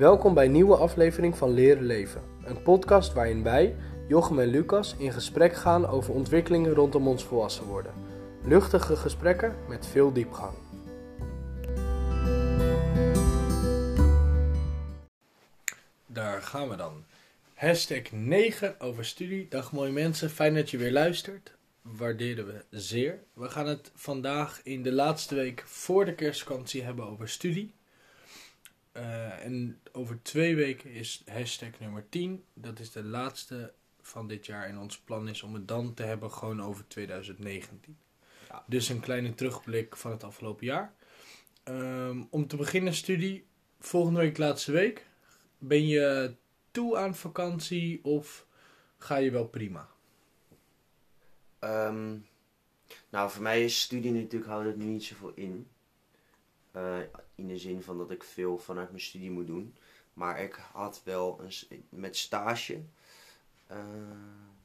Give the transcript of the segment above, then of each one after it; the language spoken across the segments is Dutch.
Welkom bij een nieuwe aflevering van Leren Leven. Een podcast waarin wij, Jochem en Lucas, in gesprek gaan over ontwikkelingen rondom ons volwassen worden. Luchtige gesprekken met veel diepgang. Daar gaan we dan. Hashtag 9 over studie. Dag mooie mensen, fijn dat je weer luistert. Waarderen we zeer. We gaan het vandaag in de laatste week voor de kerstvakantie hebben over studie. Uh, en over twee weken is hashtag nummer 10. Dat is de laatste van dit jaar. En ons plan is om het dan te hebben gewoon over 2019. Ja. Dus een kleine terugblik van het afgelopen jaar. Um, om te beginnen studie. Volgende week laatste week. Ben je toe aan vakantie of ga je wel prima? Um, nou, voor mij is studie natuurlijk, houdt het nu niet zoveel in. Uh, in de zin van dat ik veel vanuit mijn studie moet doen. Maar ik had wel een, met stage. Uh,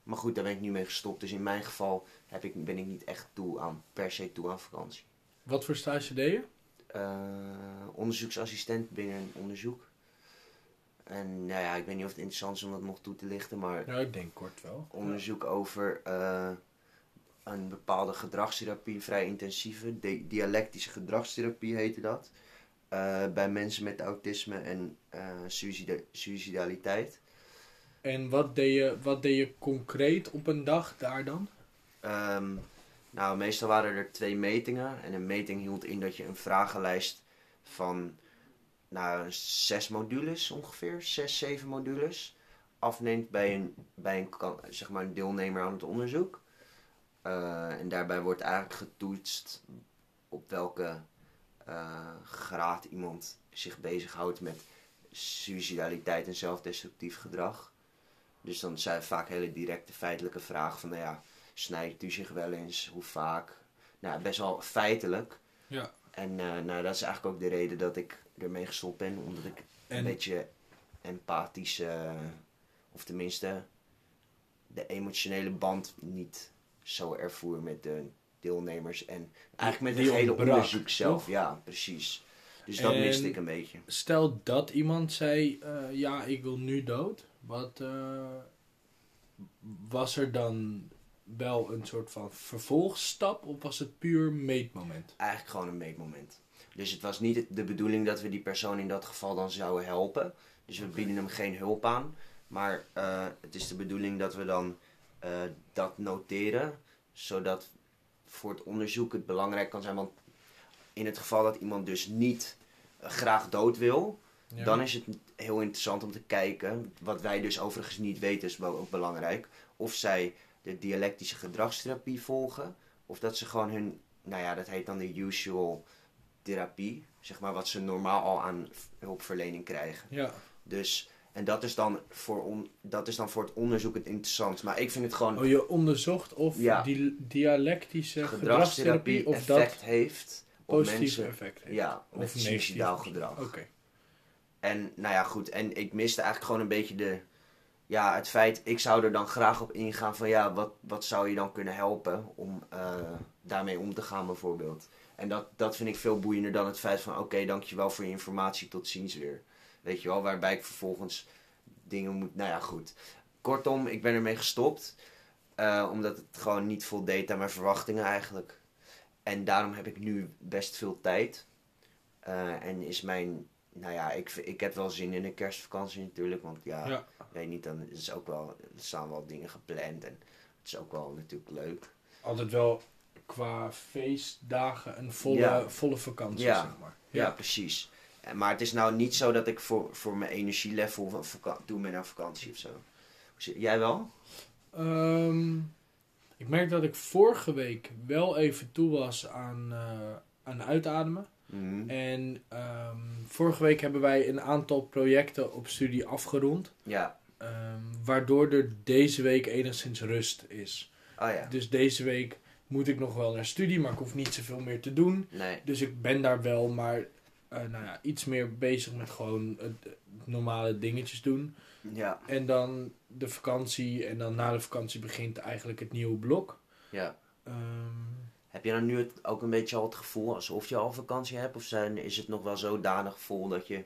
maar goed, daar ben ik nu mee gestopt. Dus in mijn geval heb ik, ben ik niet echt toe aan, per se toe aan vakantie. Wat voor stage deed je? Uh, onderzoeksassistent binnen een onderzoek. En nou ja, ik weet niet of het interessant is om dat nog toe te lichten, maar... Ja, ik denk kort wel. Onderzoek over uh, een bepaalde gedragstherapie, vrij intensieve, dialectische gedragstherapie heette dat. Uh, bij mensen met autisme en suicida suicidaliteit. En wat deed, je, wat deed je concreet op een dag daar dan? Um, nou, meestal waren er twee metingen. En een meting hield in dat je een vragenlijst van nou, zes modules ongeveer, zes, zeven modules, afneemt bij een, bij een, zeg maar een deelnemer aan het onderzoek. Uh, en daarbij wordt eigenlijk getoetst op welke graad iemand zich bezighoudt met suicidaliteit en zelfdestructief gedrag. Dus dan zijn vaak hele directe feitelijke vragen van, nou ja, snijdt u zich wel eens, hoe vaak? Nou, best wel feitelijk. Ja. En uh, nou, dat is eigenlijk ook de reden dat ik ermee gestopt ben, omdat ik en... een beetje empathisch, uh, of tenminste de emotionele band niet zo ervoer met de deelnemers en eigenlijk met het hele onderzoek zelf. Ja, precies. Dus dat en miste ik een beetje. Stel dat iemand zei, uh, ja, ik wil nu dood. Wat uh, was er dan wel een soort van vervolgstap of was het puur meetmoment? Eigenlijk gewoon een meetmoment. Dus het was niet de bedoeling dat we die persoon in dat geval dan zouden helpen. Dus we okay. bieden hem geen hulp aan. Maar uh, het is de bedoeling dat we dan dat noteren. Zodat voor het onderzoek het belangrijk kan zijn. Want in het geval dat iemand dus niet uh, graag dood wil. Ja. Dan is het heel interessant om te kijken. Wat wij dus overigens niet weten is wel ook belangrijk. Of zij de dialectische gedragstherapie volgen. Of dat ze gewoon hun, nou ja, dat heet dan de usual therapie, zeg maar, wat ze normaal al aan hulpverlening krijgen. Ja. Dus, en dat is, dan voor on, dat is dan voor het onderzoek het interessant. Maar ik vind het gewoon... Oh, je onderzocht of ja. die dialectische gedragstherapie of effect dat heeft op positief mensen, effect heeft. Ja, of suicidaal gedrag. Oké. Okay. En, nou ja, goed. En ik miste eigenlijk gewoon een beetje de... Ja, het feit, ik zou er dan graag op ingaan van ja, wat, wat zou je dan kunnen helpen om uh, daarmee om te gaan bijvoorbeeld. En dat, dat vind ik veel boeiender dan het feit van oké, okay, dankjewel voor je informatie, tot ziens weer. Weet je wel, waarbij ik vervolgens dingen moet. Nou ja, goed. Kortom, ik ben ermee gestopt. Uh, omdat het gewoon niet voldeed aan mijn verwachtingen eigenlijk. En daarom heb ik nu best veel tijd. Uh, en is mijn. Nou ja, ik, ik heb wel zin in een kerstvakantie natuurlijk. Want ja, ja. weet niet, dan is ook wel, er staan wel dingen gepland. En het is ook wel natuurlijk leuk. Altijd wel qua feestdagen een volle, ja. volle vakantie, ja. zeg maar. Ja. ja, precies. Maar het is nou niet zo dat ik voor, voor mijn energielevel van doe met naar vakantie of zo. Jij wel? Um, ik merk dat ik vorige week wel even toe was aan, uh, aan uitademen. Mm-hmm. En um, vorige week hebben wij een aantal projecten op studie afgerond. Ja. Um, waardoor er deze week enigszins rust is. Oh ja. Dus deze week moet ik nog wel naar studie, maar ik hoef niet zoveel meer te doen. Nee. Dus ik ben daar wel, maar uh, nou ja, iets meer bezig met gewoon het, normale dingetjes doen. Ja. En dan de vakantie en dan na de vakantie begint eigenlijk het nieuwe blok. Ja. Um, Heb je dan nu het, ook een beetje al het gevoel alsof je al vakantie hebt? Of zijn, is het nog wel zodanig vol dat je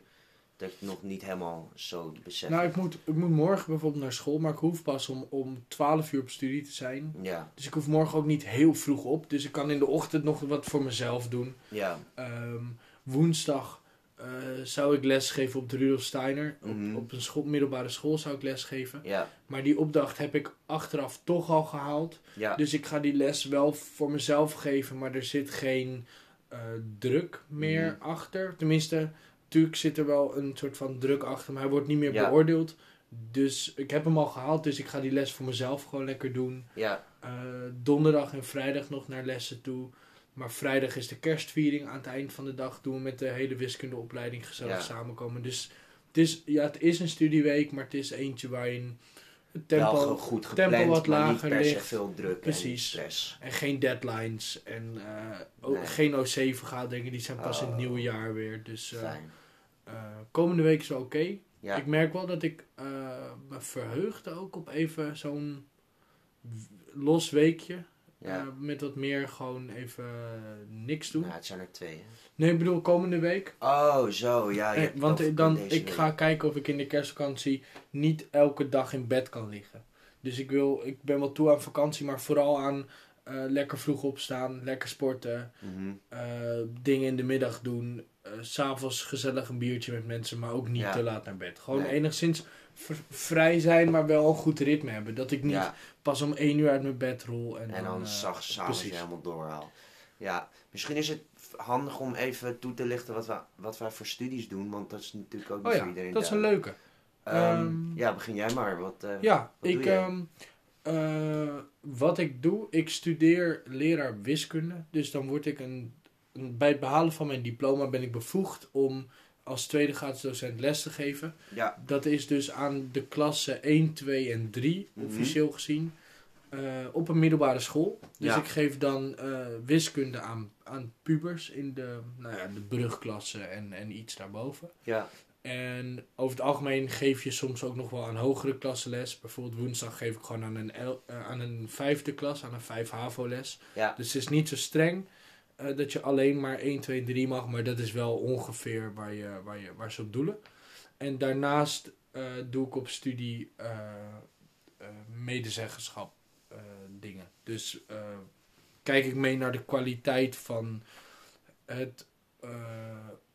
dat ik nog niet helemaal zo besef. Nou, ik moet, ik moet morgen bijvoorbeeld naar school, maar ik hoef pas om, om 12 uur op studie te zijn. Ja, Dus ik hoef morgen ook niet heel vroeg op. Dus ik kan in de ochtend nog wat voor mezelf doen. ja, Ehm, woensdag eh, zou ik lesgeven op de Rudolf Steiner. Mhm. Op, op een school, middelbare school zou ik lesgeven. ja, Maar die opdracht heb ik achteraf toch al gehaald. ja. Dus ik ga die les wel voor mezelf geven, maar er zit geen eh, druk meer Mhm. achter. Tenminste, natuurlijk zit er wel een soort van druk achter, maar hij wordt niet meer Ja. beoordeeld. Dus ik heb hem al gehaald, dus ik ga die les voor mezelf gewoon lekker doen. ja, Eh, donderdag en vrijdag nog naar lessen toe. Maar vrijdag is de kerstviering aan het eind van de dag. Doen we met de hele wiskundeopleiding gezellig Ja. samenkomen. Dus het is, ja, het is een studieweek, maar het is eentje waarin het tempo goed tempo gepland, wat maar niet lager per se ligt. veel druk en Precies. stress. en geen deadlines. En ook Nee. geen OC-vergaderingen, die zijn pas in het Oh. nieuwe jaar weer. Dus eh, Fijn. eh, komende week is wel oké. Ja, Ik merk wel dat ik me verheugde ook op even zo'n los weekje. Ja. Eh, met wat meer gewoon even niks doen. Nou, het zijn er twee. hè. Nee, ik bedoel komende week. Oh, zo, ja. Eh, want dan, ik week. ga kijken of ik in de kerstvakantie niet elke dag in bed kan liggen. Dus ik, wil, ik ben wel toe aan vakantie, maar vooral aan eh, lekker vroeg opstaan, lekker sporten, Mhm. dingen in de middag doen. s S'avonds gezellig een biertje met mensen, maar ook niet Ja. te laat naar bed. Gewoon Nee. enigszins vrij zijn, maar wel een goed ritme hebben. Dat ik niet Ja, pas om één uur uit mijn bed rol. En, en dan eh, zag s'avonds precies. helemaal doorhaal. Ja, misschien is het handig om even toe te lichten wat, we, wat wij voor studies doen, want dat is natuurlijk ook niet Oh voor ja, iedereen dat is een leuke. Ehm, Ehm, ja, begin jij maar. Wat, eh, Ja, Wat ik, ehm, eh, wat ik doe, ik studeer leraar wiskunde. Dus dan word ik een, een- bij het behalen van mijn diploma ben ik bevoegd om als tweede gratis docent les te geven. ja, Dat is dus aan de klassen 1, 2 en 3, Mhm. officieel gezien, eh, op een middelbare school. Dus Ja. ik geef dan eh, wiskunde aan, aan pubers in de, nou ja, de brugklasse en, en iets daarboven. ja, En over het algemeen geef je soms ook nog wel aan hogere klassen les. Bijvoorbeeld woensdag geef ik gewoon aan een, el- eh, aan een vijfde klas, aan een 5 HAVO les. ja, Dus het is niet zo streng eh, dat je alleen maar 1, 2 en 3 mag. Maar dat is wel ongeveer waar, je, waar, je, waar ze op doelen. En daarnaast eh, doe ik op studie eh, medezeggenschap dingen. Dus kijk ik mee naar de kwaliteit van het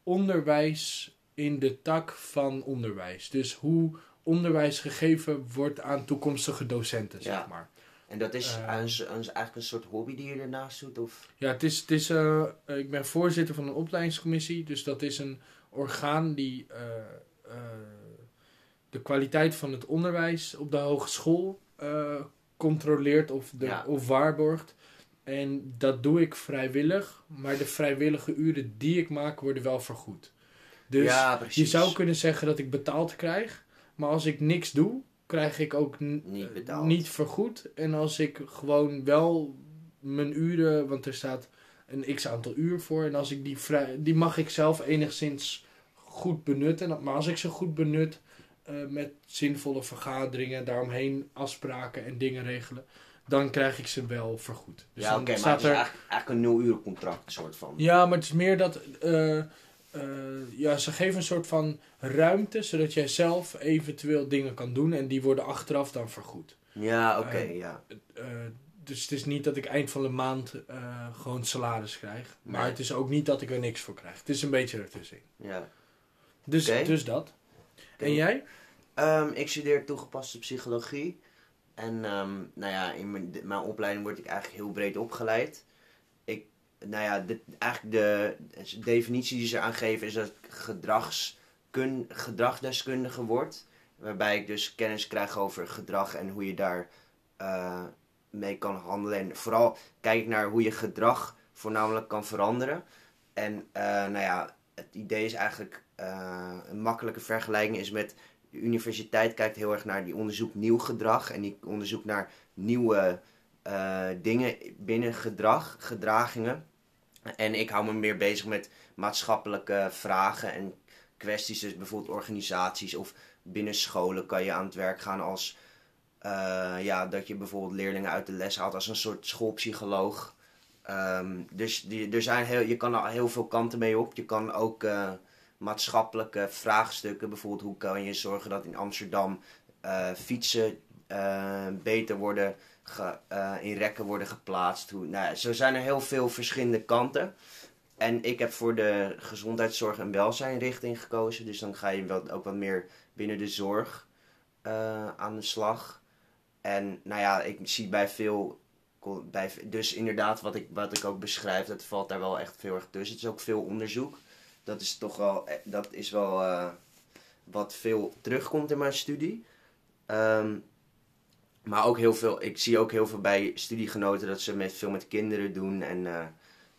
onderwijs in de tak van onderwijs. Dus hoe onderwijs gegeven wordt aan toekomstige docenten, Ja. zeg maar. En dat is, Eh. een, een- eigenlijk een soort hobby die je ernaast doet? Of? Ja, het is, het is, eh, eh, ik ben voorzitter van een opleidingscommissie. Dus dat is een orgaan die de kwaliteit van het onderwijs op de hogeschool controleert of, de, Ja. of waarborgt. En dat doe ik vrijwillig. Maar de vrijwillige uren die ik maak worden wel vergoed. Dus ja, je zou kunnen zeggen dat ik betaald krijg. Maar als ik niks doe, krijg ik ook Niet eh, betaald. niet vergoed. En als ik gewoon wel mijn uren, want er staat een x aantal uur voor. En als ik die vrij, die mag ik zelf enigszins goed benutten. Maar als ik ze goed benut eh, met zinvolle vergaderingen, daaromheen afspraken en dingen regelen, dan krijg ik ze wel vergoed. Dus ja, oké, maar staat het is er. eigenlijk, eigenlijk een nul uur contract, soort van. Ja, maar het is meer dat. eh, ja, ze geven een soort van ruimte, zodat jij zelf eventueel dingen kan doen en die worden achteraf dan vergoed. Ja, oké, Eh, ja. Eh, dus het is niet dat ik eind van de maand eh, gewoon salaris krijg. Maar Nee. het is ook niet dat ik er niks voor krijg. Het is een beetje ertussenin. ja. Dus, dus dat. En jij? Ehm, ik studeer toegepaste psychologie. En ehm, nou ja, in mijn, mijn opleiding word ik eigenlijk heel breed opgeleid. Nou ja, eigenlijk de, de definitie die ze aangeven is dat ik gedragsdeskundige word. Waarbij ik dus kennis krijg over gedrag en hoe je daar eh, mee kan handelen. En vooral kijk ik naar hoe je gedrag voornamelijk kan veranderen. En eh, nou ja, het idee is eigenlijk eh, een makkelijke vergelijking is met de universiteit kijkt heel erg naar die onderzoekt nieuw gedrag en die onderzoekt naar nieuwe dingen binnen gedrag, gedragingen. En ik hou me meer bezig met maatschappelijke vragen en kwesties, dus bijvoorbeeld organisaties of binnen scholen kan je aan het werk gaan als eh, ja, dat je bijvoorbeeld leerlingen uit de les haalt als een soort schoolpsycholoog. Ehm, dus die, er zijn heel, je kan er heel veel kanten mee op. Je kan ook eh, maatschappelijke vraagstukken. Bijvoorbeeld hoe kan je zorgen dat in Amsterdam eh, fietsen beter worden eh, in rekken worden geplaatst. Hoe, nou, zo zijn er heel veel verschillende kanten. En ik heb voor de gezondheidszorg en welzijn richting gekozen. Dus dan ga je wat, ook wat meer binnen de zorg eh, aan de slag. En nou ja, ik zie bij veel. Bij, dus inderdaad, wat ik, wat ik ook beschrijf, dat valt daar wel echt veel erg tussen. Het is ook veel onderzoek. Dat is toch wel, eh, dat is wel wat veel terugkomt in mijn studie. Ehm, maar ook heel veel, ik zie ook heel veel bij studiegenoten dat ze met, veel met kinderen doen. En, eh,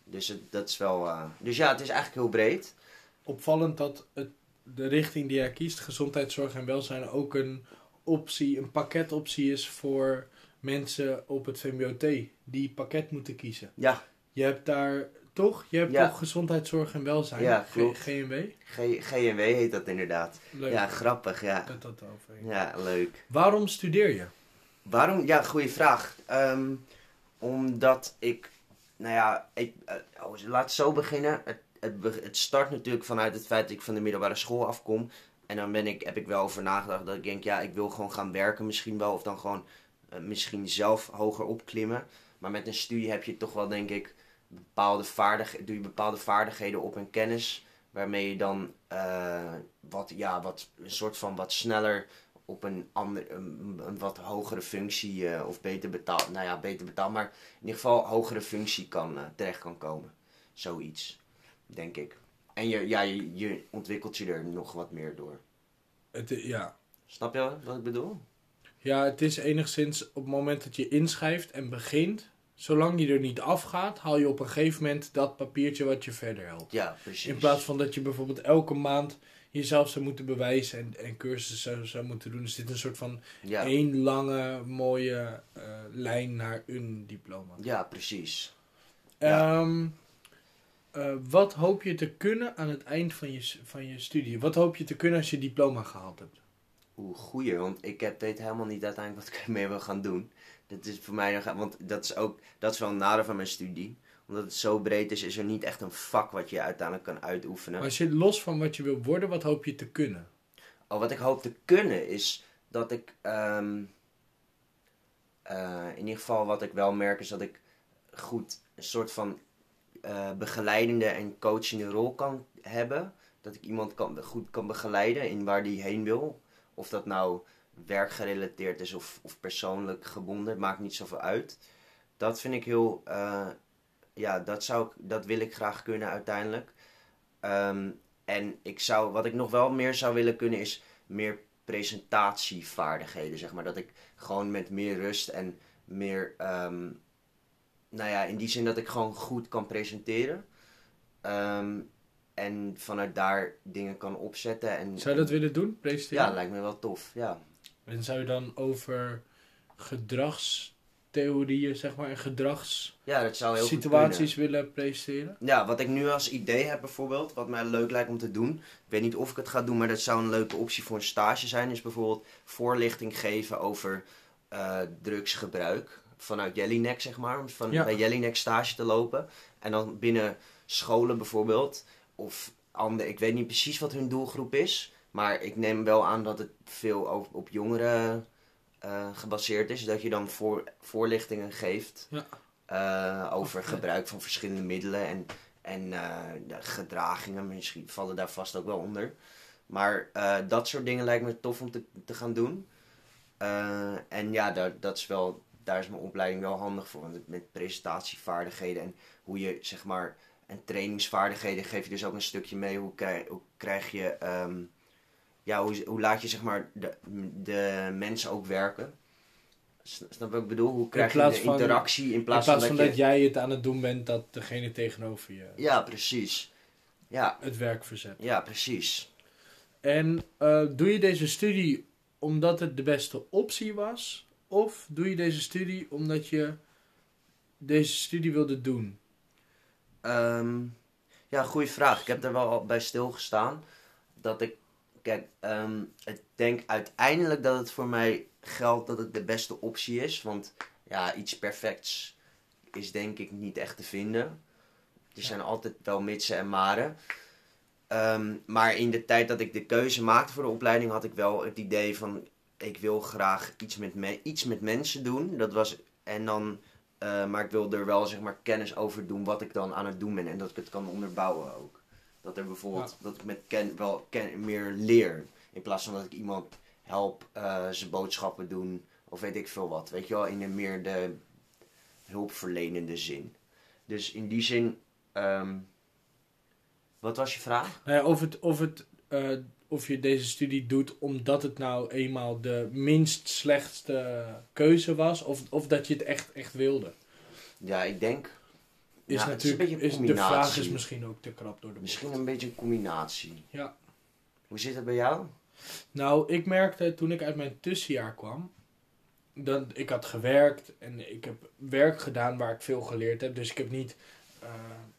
dus het, dat is wel. eh, dus ja, het is eigenlijk heel breed. Opvallend dat het, de richting die jij kiest, gezondheidszorg en welzijn, ook een optie, een pakketoptie is voor mensen op het VMBOT die pakket moeten kiezen. Ja, Je hebt daar toch? Je hebt Ja. toch gezondheidszorg en welzijn? Ja, G- klopt. GNW? G- GNW heet dat inderdaad. Leuk. Ja, grappig, ja. Dat dat over. Ja, leuk. Waarom studeer je? Waarom? Ja, goede vraag. Ehm, omdat ik, nou ja, ik, eh, oh, laat zo beginnen. Het, het, het start natuurlijk vanuit het feit dat ik van de middelbare school afkom. En dan ben ik, heb ik wel over nagedacht dat ik denk, ja, ik wil gewoon gaan werken misschien wel. Of dan gewoon eh, misschien zelf hoger opklimmen. Maar met een studie heb je toch wel, denk ik, bepaalde vaardig, doe je bepaalde vaardigheden op en kennis. Waarmee je dan eh, wat, ja, wat, een soort van wat sneller op een, ander, een, een wat hogere functie eh, of beter betaald, nou ja, beter betaald, maar in ieder geval hogere functie kan, eh, terecht kan komen. Zoiets, denk ik. En je, ja, je, je ontwikkelt je er nog wat meer door. Het, ja. Snap je wat ik bedoel? ja, het is enigszins op het moment dat je inschrijft en begint, zolang je er niet afgaat, haal je op een gegeven moment dat papiertje wat je verder helpt. Ja, precies. In plaats van dat je bijvoorbeeld elke maand jezelf zou moeten bewijzen en, en cursussen zou, zou moeten doen. Is dit een soort van Ja, één lange, mooie eh, lijn naar een diploma. ja precies. Ja. Ehm, eh, wat hoop je te kunnen aan het eind van je, van je studie? Wat hoop je te kunnen als je diploma gehaald hebt? Oeh, goeie, want ik heb, weet helemaal niet uiteindelijk wat ik ermee wil gaan doen. Dat is voor mij want dat is ook, dat is wel een nadeel van mijn studie. Omdat het zo breed is, is er niet echt een vak wat je uiteindelijk kan uitoefenen. Als je los van wat je wil worden, wat hoop je te kunnen? Oh, wat ik hoop te kunnen is dat ik. ehm, eh, in ieder geval wat ik wel merk is dat ik goed een soort van eh, begeleidende en coachende rol kan hebben. Dat ik iemand kan, goed kan begeleiden in waar die heen wil. Of dat nou werkgerelateerd is of, of persoonlijk gebonden, het maakt niet zoveel uit. Dat vind ik heel. eh, ja, dat, zou ik, dat wil ik graag kunnen uiteindelijk. Ehm, en ik zou, wat ik nog wel meer zou willen kunnen is meer presentatievaardigheden, zeg maar. Dat ik gewoon met meer rust en meer, ehm, nou ja, in die zin dat ik gewoon goed kan presenteren. Ehm, en vanuit daar dingen kan opzetten. En, Zou je dat willen doen? Presenteren? Ja, lijkt me wel tof, ja. En zou je dan over gedragstheorieën, zeg maar, en gedragssituaties Ja, dat zou heel goed kunnen. willen presenteren? Ja, wat ik nu als idee heb bijvoorbeeld, wat mij leuk lijkt om te doen. Ik weet niet of ik het ga doen, maar dat zou een leuke optie voor een stage zijn. Is bijvoorbeeld voorlichting geven over eh, drugsgebruik. Vanuit Jellinek, zeg maar. Om van, Ja. bij Jellinek stage te lopen. En dan binnen scholen bijvoorbeeld. Of andere, ik weet niet precies wat hun doelgroep is. Maar ik neem wel aan dat het veel op, op jongeren eh, gebaseerd is. Dat je dan voor, voorlichtingen geeft Ja. eh, over gebruik van verschillende middelen en, en eh, de gedragingen. Misschien vallen daar vast ook wel onder. Maar dat soort dingen lijkt me tof om te, te gaan doen. En ja, daar, dat is wel, daar is mijn opleiding wel handig voor. Want met presentatievaardigheden en hoe je zeg maar. En trainingsvaardigheden geef je dus ook een stukje mee. Hoe, krijg, hoe krijg je. ehm, ja, hoe, hoe laat je zeg maar de, de mensen ook werken? Snap wat ik bedoel? Hoe krijg je plaats de interactie in In plaats, plaats van dat, je... jij het aan het doen bent, dat degene tegenover je Ja, precies. Ja, het werk verzet. ja, precies. En eh, doe je deze studie omdat het de beste optie was? Of doe je deze studie omdat je deze studie wilde doen? Ehm, ja, goede vraag. Ik heb er wel bij stilgestaan. Dat ik, kijk, ehm, ik denk uiteindelijk dat het voor mij geldt dat het de beste optie is. Want ja, iets perfects is denk ik niet echt te vinden. Er zijn altijd wel mitsen en maren. Ehm, maar in de tijd dat ik de keuze maakte voor de opleiding had ik wel het idee van ik wil graag iets met, me- iets met mensen doen. Dat was, en dan, eh, maar ik wil er wel zeg maar kennis over doen wat ik dan aan het doen ben en dat ik het kan onderbouwen ook. Dat er bijvoorbeeld, dat ik met ken, wel ken, meer leer. In plaats van dat ik iemand help eh, zijn boodschappen doen of weet ik veel wat. Weet je wel, in de meer de hulpverlenende zin. Dus in die zin, ehm, wat was je vraag? Nou ja, of, het, of, het, eh, of je deze studie doet omdat het nou eenmaal de minst slechtste keuze was, of, of dat je het echt, echt wilde. Ja, ik denk. Is ja, natuurlijk, is, de vraag is misschien ook te krap door de bocht. Misschien een beetje een combinatie. Ja. Hoe zit het bij jou? Nou, ik merkte toen ik uit mijn tussenjaar kwam, dat ik had gewerkt en ik heb werk gedaan waar ik veel geleerd heb. Dus ik heb niet eh,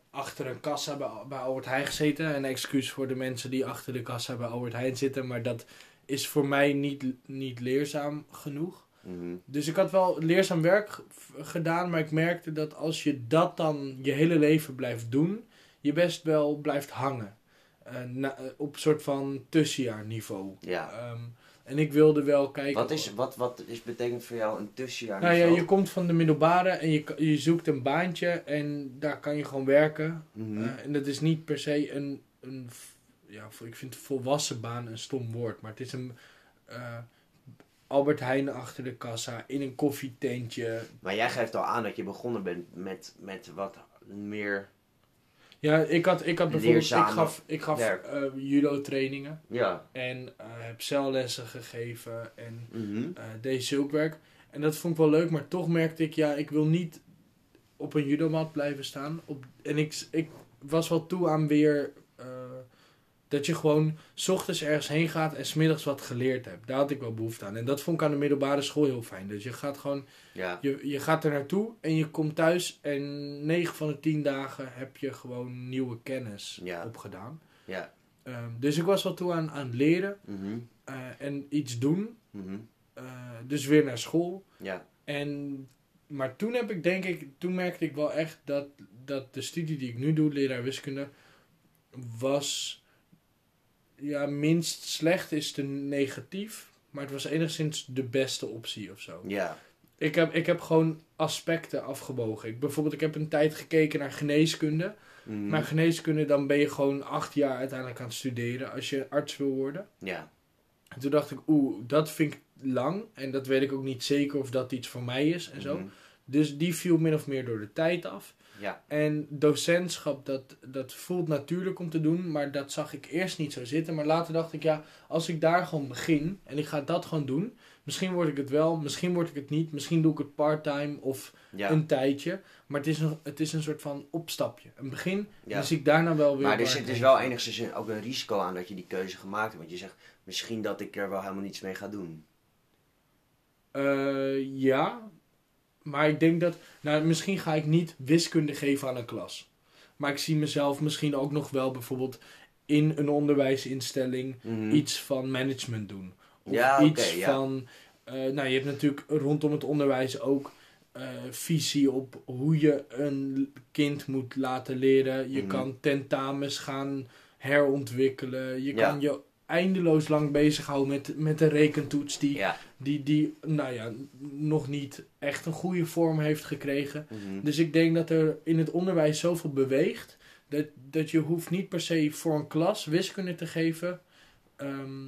achter een kassa bij, bij Albert Heijn gezeten. Een excuus voor de mensen die achter de kassa bij Albert Heijn zitten, maar dat is voor mij niet, niet leerzaam genoeg. Mhm. Dus ik had wel leerzaam werk gedaan, maar ik merkte dat als je dat dan je hele leven blijft doen, je best wel blijft hangen. Eh, na- eh, op een soort van tussenjaarniveau. Ja. Ehm, en ik wilde wel kijken. Wat, is, wat, wat is betekent voor jou een tussenjaar? Nou ja, je komt van de middelbare en je, je zoekt een baantje en daar kan je gewoon werken. Mhm. Eh, en dat is niet per se een, een ja, ik vind volwassen baan een stom woord, maar het is een Albert Heijn achter de kassa in een koffietentje. Maar jij geeft al aan dat je begonnen bent met, met wat meer. Ja, ik had, ik had bijvoorbeeld, ik gaf, ik gaf eh, judo trainingen Ja. en eh, heb cellessen gegeven en eh deed zulkwerk. En dat vond ik wel leuk, maar toch merkte ik, ja, ik wil niet op een judomat blijven staan. Op, en ik, ik was wel toe aan weer dat je gewoon 's ochtends ergens heen gaat en 's middags wat geleerd hebt. Daar had ik wel behoefte aan. En dat vond ik aan de middelbare school heel fijn. Dus je gaat gewoon, Ja. je, je gaat er naartoe en je komt thuis en 9 van de 10 dagen heb je gewoon nieuwe kennis Ja. opgedaan. Ja. Ehm, dus ik was wel toe aan, aan leren Mhm. eh, en iets doen. Mhm. Eh, dus weer naar school. Ja. En, maar toen heb ik denk ik, toen merkte ik wel echt dat, dat de studie die ik nu doe, leraar wiskunde, was ja, minst slecht is te negatief, maar het was enigszins de beste optie of zo. Ja. Ik heb, ik heb gewoon aspecten afgebogen. Ik, bijvoorbeeld, ik heb een tijd gekeken naar geneeskunde. Mhm. Maar geneeskunde, dan ben je gewoon acht jaar uiteindelijk aan het studeren als je arts wil worden. Ja. En toen dacht ik, oeh, dat vind ik lang. En dat weet ik ook niet zeker of dat iets voor mij is en zo. Mhm. Dus die viel min of meer door de tijd af. Ja. En docentschap, dat, dat voelt natuurlijk om te doen, maar dat zag ik eerst niet zo zitten. Maar later dacht ik, ja, als ik daar gewoon begin en ik ga dat gewoon doen, misschien word ik het wel, misschien word ik het niet, misschien doe ik het part-time of Ja. een tijdje. Maar het is een, het is een soort van opstapje, een begin. Ja. Dus ik daarna wel weer. Maar er zit dus wel enigszins een- ook een risico aan dat je die keuze gemaakt hebt. Want je zegt misschien dat ik er wel helemaal niets mee ga doen. Eh, ja, maar ik denk dat, nou, misschien ga ik niet wiskunde geven aan een klas. Maar ik zie mezelf misschien ook nog wel bijvoorbeeld in een onderwijsinstelling Mhm. iets van management doen. Of Ja, iets ja. van, eh, nou je hebt natuurlijk rondom het onderwijs ook eh, visie op hoe je een kind moet laten leren. Je Mhm. kan tentamens gaan herontwikkelen. Je Ja. kan je eindeloos lang bezighouden met, met een rekentoets die Ja. die, die nou ja, nog niet echt een goede vorm heeft gekregen. Mhm. Dus ik denk dat er in het onderwijs zoveel beweegt, dat, dat je hoeft niet per se voor een klas wiskunde te geven, ehm,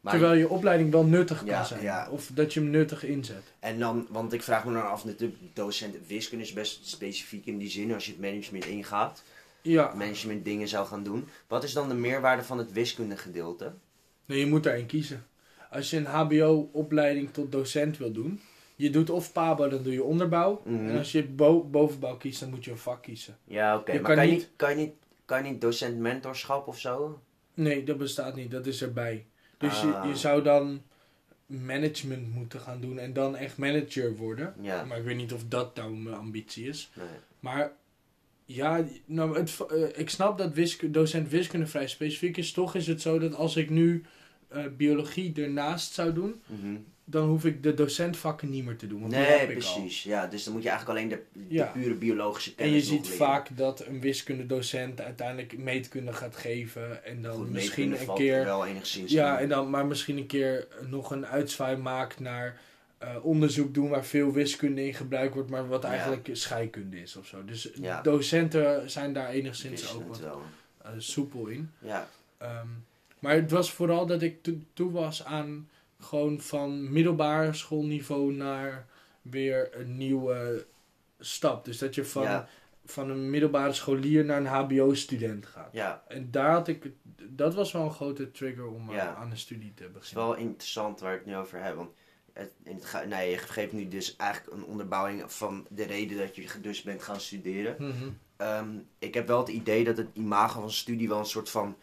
Maar- terwijl je opleiding wel nuttig kan zijn. ja. Of dat je hem nuttig inzet. En dan, want ik vraag me dan af, natuurlijk, docent wiskunde is best specifiek in die zin als je het management ingaat. Ja, Management dingen zou gaan doen. Wat is dan de meerwaarde van het wiskunde gedeelte? nee, je moet daarin kiezen. Als je een HBO-opleiding tot docent wil doen, je doet of PABO, dan doe je onderbouw. Mhm. En als je bo- bovenbouw kiest, dan moet je een vak kiezen. Ja, oké. Je Maar kan kan je, niet- niet, kan, je niet, kan je niet docent mentorschap of zo? Nee, dat bestaat niet. Dat is erbij. Dus Ah. je, je zou dan management moeten gaan doen en dan echt manager worden. Ja. Maar ik weet niet of dat nou mijn ambitie is. Nee. Maar ja, nou, het, eh, ik snap dat wisku- docent wiskunde vrij specifiek is. Toch is het zo dat als ik nu eh, biologie ernaast zou doen, Mhm. dan hoef ik de docentvakken niet meer te doen. Want Nee, heb ik al. precies. Ja, dus dan moet je eigenlijk alleen de, de Ja. pure biologische En kennis je nog ziet leren. vaak dat een wiskundedocent uiteindelijk meetkunde gaat geven. En dan Goed, misschien een keer. er wel enigszins Ja, en dan, maar misschien een keer nog een uitzwaai maakt naar eh, onderzoek doen waar veel wiskunde in gebruikt wordt, maar wat Ja. eigenlijk scheikunde is of zo. Dus Ja. docenten zijn daar enigszins Wisten ook wat eh, soepel in. Ja, Ehm, maar het was vooral dat ik to- toe was aan gewoon van middelbare schoolniveau naar weer een nieuwe stap. Dus dat je van, Ja. van een middelbare scholier naar een HBO-student gaat. ja. En daar had ik, dat was wel een grote trigger om eh, Ja. aan een studie te Het is beginnen. wel interessant waar ik het nu over heb. Want het, in het, ga- nee, je geeft nu dus eigenlijk een onderbouwing van de reden dat je dus bent gaan studeren. Mhm. Ehm, ik heb wel het idee dat het imago van studie wel een soort van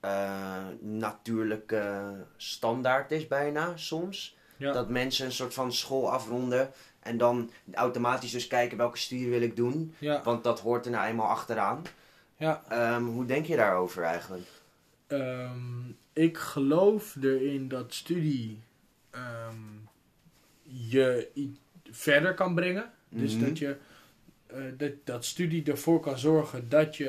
eh, natuurlijke standaard is bijna soms. Ja. Dat mensen een soort van school afronden en dan automatisch dus kijken welke studie wil ik doen. ja, Want dat hoort er nou eenmaal achteraan. ja. Ehm, hoe denk je daarover eigenlijk? Ehm, ik geloof erin dat studie je verder kan brengen. Dus Mhm. dat je eh, dat, dat studie ervoor kan zorgen dat je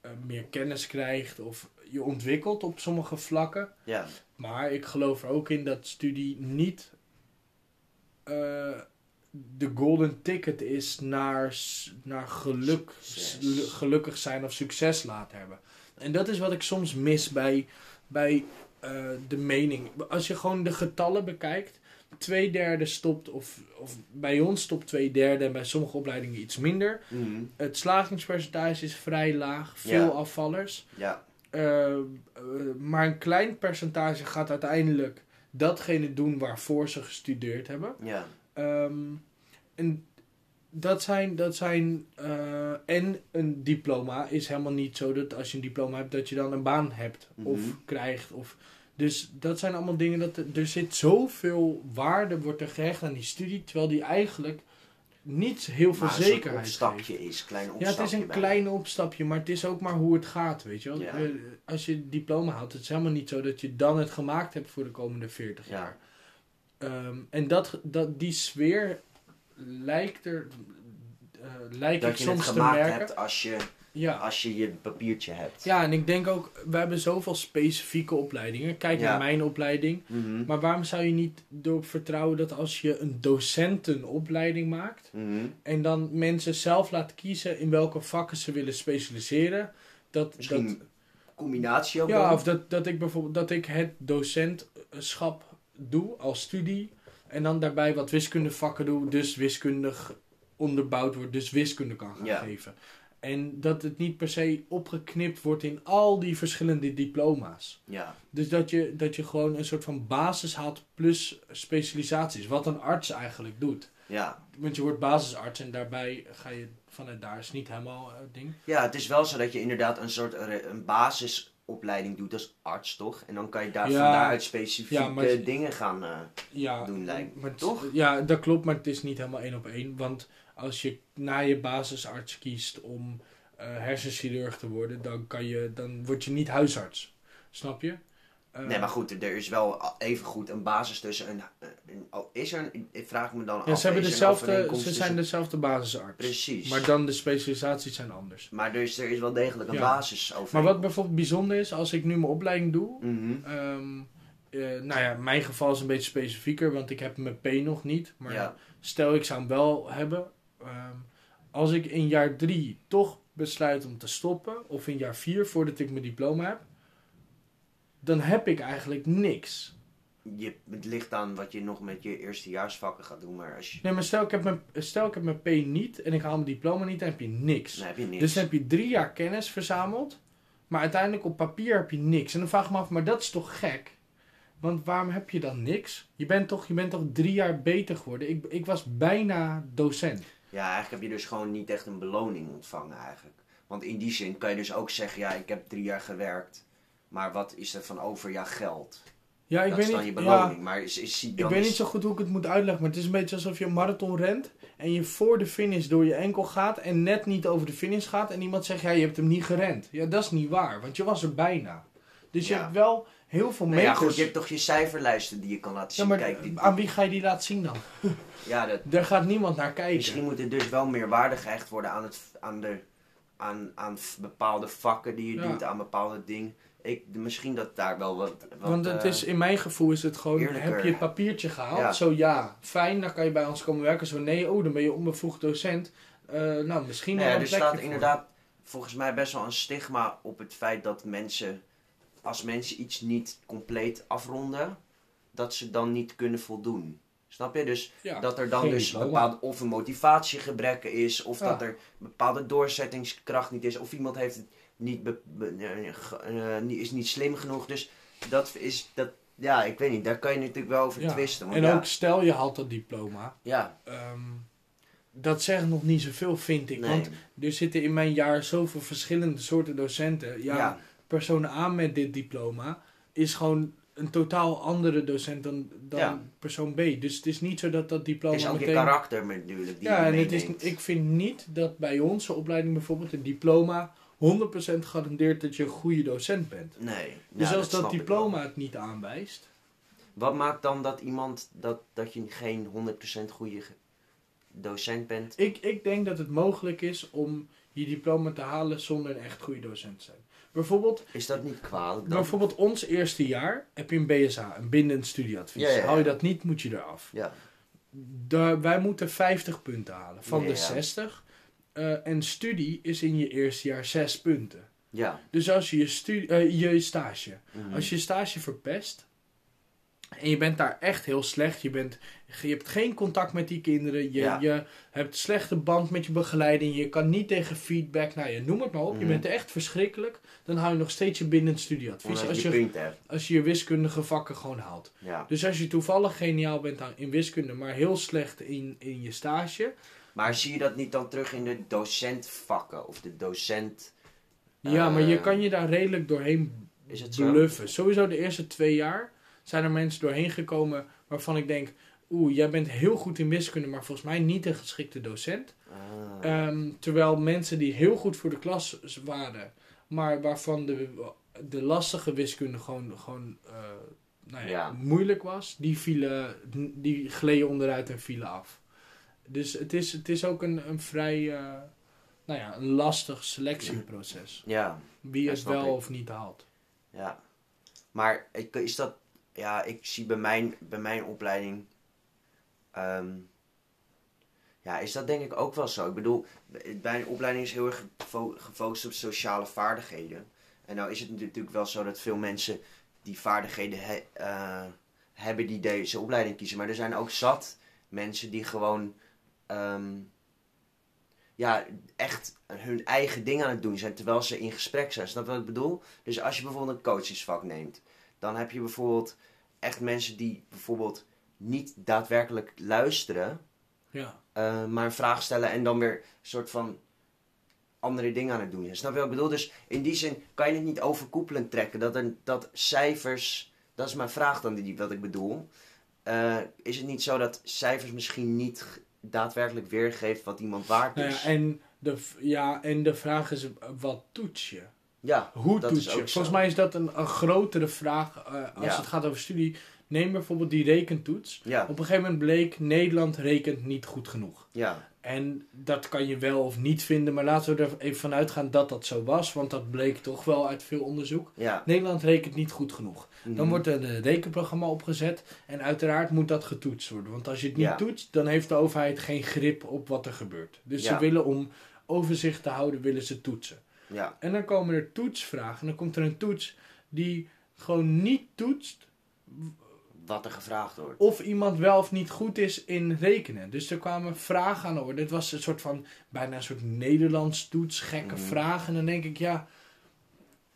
eh, meer kennis krijgt of je ontwikkelt op sommige vlakken. Ja, Maar ik geloof er ook in dat studie niet eh, de golden ticket is naar, naar geluk, gelukkig zijn of succes laten hebben. En dat is wat ik soms mis bij, bij de mening. Als je gewoon de getallen bekijkt, twee derde stopt, of, of bij ons stopt twee derde en bij sommige opleidingen iets minder. Mhm. Het slagingspercentage is vrij laag, veel Ja. afvallers. ja. Eh, eh, maar een klein percentage gaat uiteindelijk datgene doen waarvoor ze gestudeerd hebben. ja. Ehm, en dat zijn, dat zijn eh, en een diploma is helemaal niet zo dat als je een diploma hebt dat je dan een baan hebt of Mhm. krijgt. Of, dus dat zijn allemaal dingen dat er, er zit zoveel waarde wordt er gehecht aan die studie, terwijl die eigenlijk niet heel veel Maar een zekerheid opstapje geeft. is, klein Ja, opstapje. het is een klein opstapje, maar het is ook maar hoe het gaat, weet je wel. Ja. Eh, Als je diploma haalt, het is helemaal niet zo dat je dan het gemaakt hebt voor de komende 40 Ja. jaar. Ehm, en dat, dat, die sfeer lijkt er, eh, lijkt Dat ik je soms het te gemaakt merken. hebt als je, Ja. als je je papiertje hebt. ja, en ik denk ook, we hebben zoveel specifieke opleidingen. Kijk Ja. naar mijn opleiding. Mhm. Maar waarom zou je niet erop vertrouwen dat als je een docentenopleiding maakt, Mhm. en dan mensen zelf laat kiezen in welke vakken ze willen specialiseren, dat, Misschien dat, combinatie ook Ja, dan? of dat, dat ik bijvoorbeeld dat ik het docentschap doe als studie. En dan daarbij wat wiskundevakken doe, dus wiskundig onderbouwd wordt, dus wiskunde kan gaan Ja. geven. En dat het niet per se opgeknipt wordt in al die verschillende diploma's. Ja, Dus dat je, dat je gewoon een soort van basis haalt plus specialisaties. Wat een arts eigenlijk doet. ja. Want je wordt basisarts en daarbij ga je vanuit daar is niet helemaal het ding. ja, het is wel zo dat je inderdaad een soort re- een basisopleiding doet als arts, toch? En dan kan je daar, Ja. van daaruit specifieke Ja, maar- dingen gaan... eh, ja, doen lijkt me, maar toch? Ja, dat klopt, maar het is niet helemaal één op één. Want als je na je basisarts kiest om eh hersenchirurg te worden, dan, kan je, dan word je niet huisarts. Snap je? Eh, nee, maar goed, er is wel even goed een basis tussen een... een- al is er een... Ik vraag me dan Ja, af... ze, hebben dezelfde, ze zijn dezelfde basisarts. Precies. Maar dan de specialisaties zijn anders. Maar dus er is wel degelijk een Ja. basis over. Maar wat bijvoorbeeld bijzonder is, als ik nu mijn opleiding doe, eh, nou ja, mijn geval is een beetje specifieker, want ik heb mijn P nog niet. Maar Ja. stel ik zou hem wel hebben. Ehm, als ik in jaar drie toch besluit om te stoppen, of in jaar vier voordat ik mijn diploma heb, dan heb ik eigenlijk niks. Je, het ligt aan wat je nog met je eerstejaarsvakken gaat doen, maar als je... Nee, maar stel ik heb mijn, stel ik heb mijn P niet en ik haal mijn diploma niet, dan heb je niks. Dan heb je niks. Dus dan heb je drie jaar kennis verzameld, maar uiteindelijk op papier heb je niks. En dan vraag ik me af, maar dat is toch gek? Want waarom heb je dan niks? Je bent toch, je bent toch drie jaar beter geworden? Ik, ik was bijna docent. Ja, eigenlijk heb je dus gewoon niet echt een beloning ontvangen eigenlijk. Want in die zin kan je dus ook zeggen, ja, ik heb drie jaar gewerkt. Maar wat is er van over? Ja, geld. Ja, ik dat weet is dan niet, je ja, beloning. maar is, is, ik weet is- niet zo goed hoe ik het moet uitleggen, maar het is een beetje alsof je een marathon rent en je voor de finish door je enkel gaat en net niet over de finish gaat en iemand zegt, ja, je hebt hem niet gerend. Ja, dat is niet waar, want je was er bijna. Dus je Ja. hebt wel heel veel Nou ja, goed, je hebt toch je cijferlijsten die je kan laten Ja, zien. maar Kijk, die, aan wie ga je die laten zien dan? ja, dat, Daar gaat niemand naar kijken. misschien moet er dus wel meer waarde gehecht worden aan, het, aan, de, aan, aan bepaalde vakken die je Ja. doet, aan bepaalde dingen. Ik, misschien dat daar wel wat... wat Want het eh, is, in mijn gevoel is het gewoon, eerlijker. heb je het papiertje gehaald? Ja. Zo ja, fijn, dan kan je bij ons komen werken. Zo nee, oh, dan ben je onbevoegd docent. Eh, nou, misschien Nou wel ja, een er staat voor. inderdaad volgens mij best wel een stigma op het feit dat mensen, als mensen iets niet compleet afronden, dat ze dan niet kunnen voldoen. Snap je? Dus Ja, dat er dan dus bepaald of een motivatiegebrek is, of Ja. dat er bepaalde doorzettingskracht niet is, of iemand heeft het niet, be- be- eh, eh, niet- is niet slim genoeg. Dus dat is dat. Ja, ik weet niet, daar kan je natuurlijk wel over Ja. twisten. En ja, ook stel je haalt dat diploma. ja, ehm, dat zegt nog niet zoveel, vind ik. nee, Want er zitten in mijn jaar zoveel verschillende soorten docenten. Ja, persoon A met dit diploma is gewoon een totaal andere docent dan, dan Ja. persoon B. Dus het is niet zo dat dat diploma het is ook meteen... je karakter natuurlijk die ja, en het is, ik vind niet dat bij onze opleiding bijvoorbeeld een diploma 100% garandeert dat je een goede docent bent. Nee. Dus ja, als dat snap ik diploma het niet aanwijst, Wat maakt dan dat iemand dat, dat je geen 100% goede docent bent? ik, ik denk dat het mogelijk is om je diploma te halen zonder een echt goede docent te zijn. Bijvoorbeeld, Is dat niet kwalijk dan? bijvoorbeeld ons eerste jaar heb je een BSA, een bindend studieadvies. Ja, ja, ja. Hou je dat niet, moet je eraf. Ja, wij moeten 50 punten halen van de ja. 60. Eh, en studie is in je eerste jaar 6 punten. ja. Dus als je je, studie, eh, je stage, mhm. als je stage verpest en je bent daar echt heel slecht, je, bent, je hebt geen contact met die kinderen, je, Ja. je hebt slechte band met je begeleiding, je kan niet tegen feedback, nou ja, noem het maar op, je Mhm. bent echt verschrikkelijk, dan hou je nog steeds je bindend studieadvies als je je, als je je wiskundige vakken gewoon haalt. Ja. Dus als je toevallig geniaal bent in wiskunde, maar heel slecht in, in je stage, Maar zie je dat niet dan terug in de docentvakken? Of de docent... ja, maar je Eh, kan je daar redelijk doorheen Is het zo? bluffen. Sowieso de eerste twee jaar zijn er mensen doorheen gekomen waarvan ik denk, oeh, jij bent heel goed in wiskunde, maar volgens mij niet een geschikte docent. Ah. Ehm, terwijl mensen die heel goed voor de klas waren, maar waarvan de, de lastige wiskunde gewoon, gewoon eh, nou ja, Ja. moeilijk was, die, vielen, die gleden onderuit en vielen af. Dus het is, het is ook een, een vrij eh, nou ja, een lastig selectieproces. ja, Wie het wel ik. of niet haalt. ja. Maar is dat... Ja, ik zie bij mijn, bij mijn opleiding... ehm, ja, is dat denk ik ook wel zo. Ik bedoel, mijn opleiding is heel erg gefo- gefocust op sociale vaardigheden. En nou is het natuurlijk wel zo dat veel mensen die vaardigheden he- eh, hebben die deze opleiding kiezen. Maar er zijn ook zat mensen die gewoon ehm, ja, echt hun eigen ding aan het doen zijn terwijl ze in gesprek zijn. Snap je wat ik bedoel? Dus als je bijvoorbeeld een coachingsvak neemt, dan heb je bijvoorbeeld echt mensen die bijvoorbeeld niet daadwerkelijk luisteren, Ja. eh, maar een vraag stellen en dan weer een soort van andere dingen aan het doen. Snap je wat ik bedoel? Dus in die zin kan je het niet overkoepelend trekken. Dat, er, dat cijfers, dat is mijn vraag dan die, wat ik bedoel. Eh, is het niet zo dat cijfers misschien niet daadwerkelijk weergeeft wat iemand waard Nou is? ja, en de, ja, en de vraag is, wat toets je? Ja, Hoe Dat is je? zo. Volgens mij is dat een, een grotere vraag eh, als Ja. het gaat over studie. Neem bijvoorbeeld die rekentoets. ja, Op een gegeven moment bleek, Nederland rekent niet goed genoeg. ja, En dat kan je wel of niet vinden, maar laten we er even vanuit gaan dat dat zo was. Want dat bleek toch wel uit veel onderzoek. ja. Nederland rekent niet goed genoeg. Dan Mhm. wordt er een rekenprogramma opgezet en uiteraard moet dat getoetst worden. Want als je het niet Ja. toetst, dan heeft de overheid geen grip op wat er gebeurt. Dus ze willen om overzicht te houden, willen ze toetsen. Ja, En dan komen er toetsvragen. En dan komt er een toets die gewoon niet toetst wat er gevraagd wordt. of iemand wel of niet goed is in rekenen. Dus er kwamen vragen aan de orde. Het was een soort van, bijna een soort Nederlands toets, gekke Mhm. vragen. En dan denk ik, ja,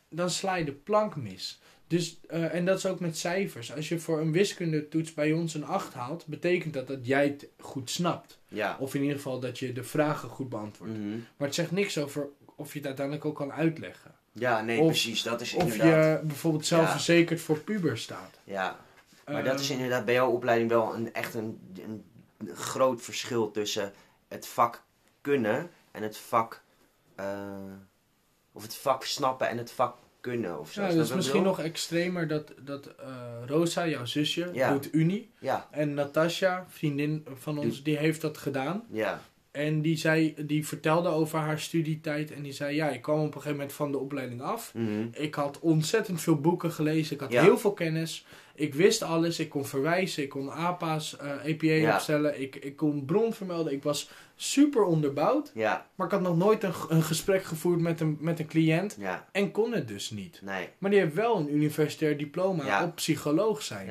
dan sla je de plank mis. Dus, eh, en dat is ook met cijfers. Als je voor een wiskundetoets bij ons een 8 haalt, betekent dat dat jij het goed snapt. Ja. Of in ieder geval dat je de vragen goed beantwoordt. Mhm. Maar het zegt niks over of je het uiteindelijk ook kan uitleggen. Ja, nee, Of- precies. Dat is Of inderdaad... je bijvoorbeeld zelfverzekerd voor puber staat. Ja, maar dat is Ehm, inderdaad bij jouw opleiding wel een, echt een, een groot verschil tussen het vak kunnen en het vak... eh, of het vak snappen en het vak kunnen of zo. Ja, ik misschien nog extremer dat, dat eh, Rosa, jouw zusje, Ja. doet Unie. Ja, En Natasja, vriendin van ons, die heeft dat gedaan. ja, En die, zei, die vertelde over haar studietijd. En die zei, ja, ik kwam op een gegeven moment van de opleiding af. mhm, Ik had ontzettend veel boeken gelezen. Ik had Ja. heel veel kennis. Ik wist alles. Ik kon verwijzen. Ik kon APA's, eh APA Ja. opstellen. Ik, ik kon bron vermelden. Ik was super onderbouwd. ja, Maar ik had nog nooit een, een gesprek gevoerd met een, met een cliënt. En kon het dus niet. nee, Maar die heeft wel een universitair diploma op psycholoog zijn.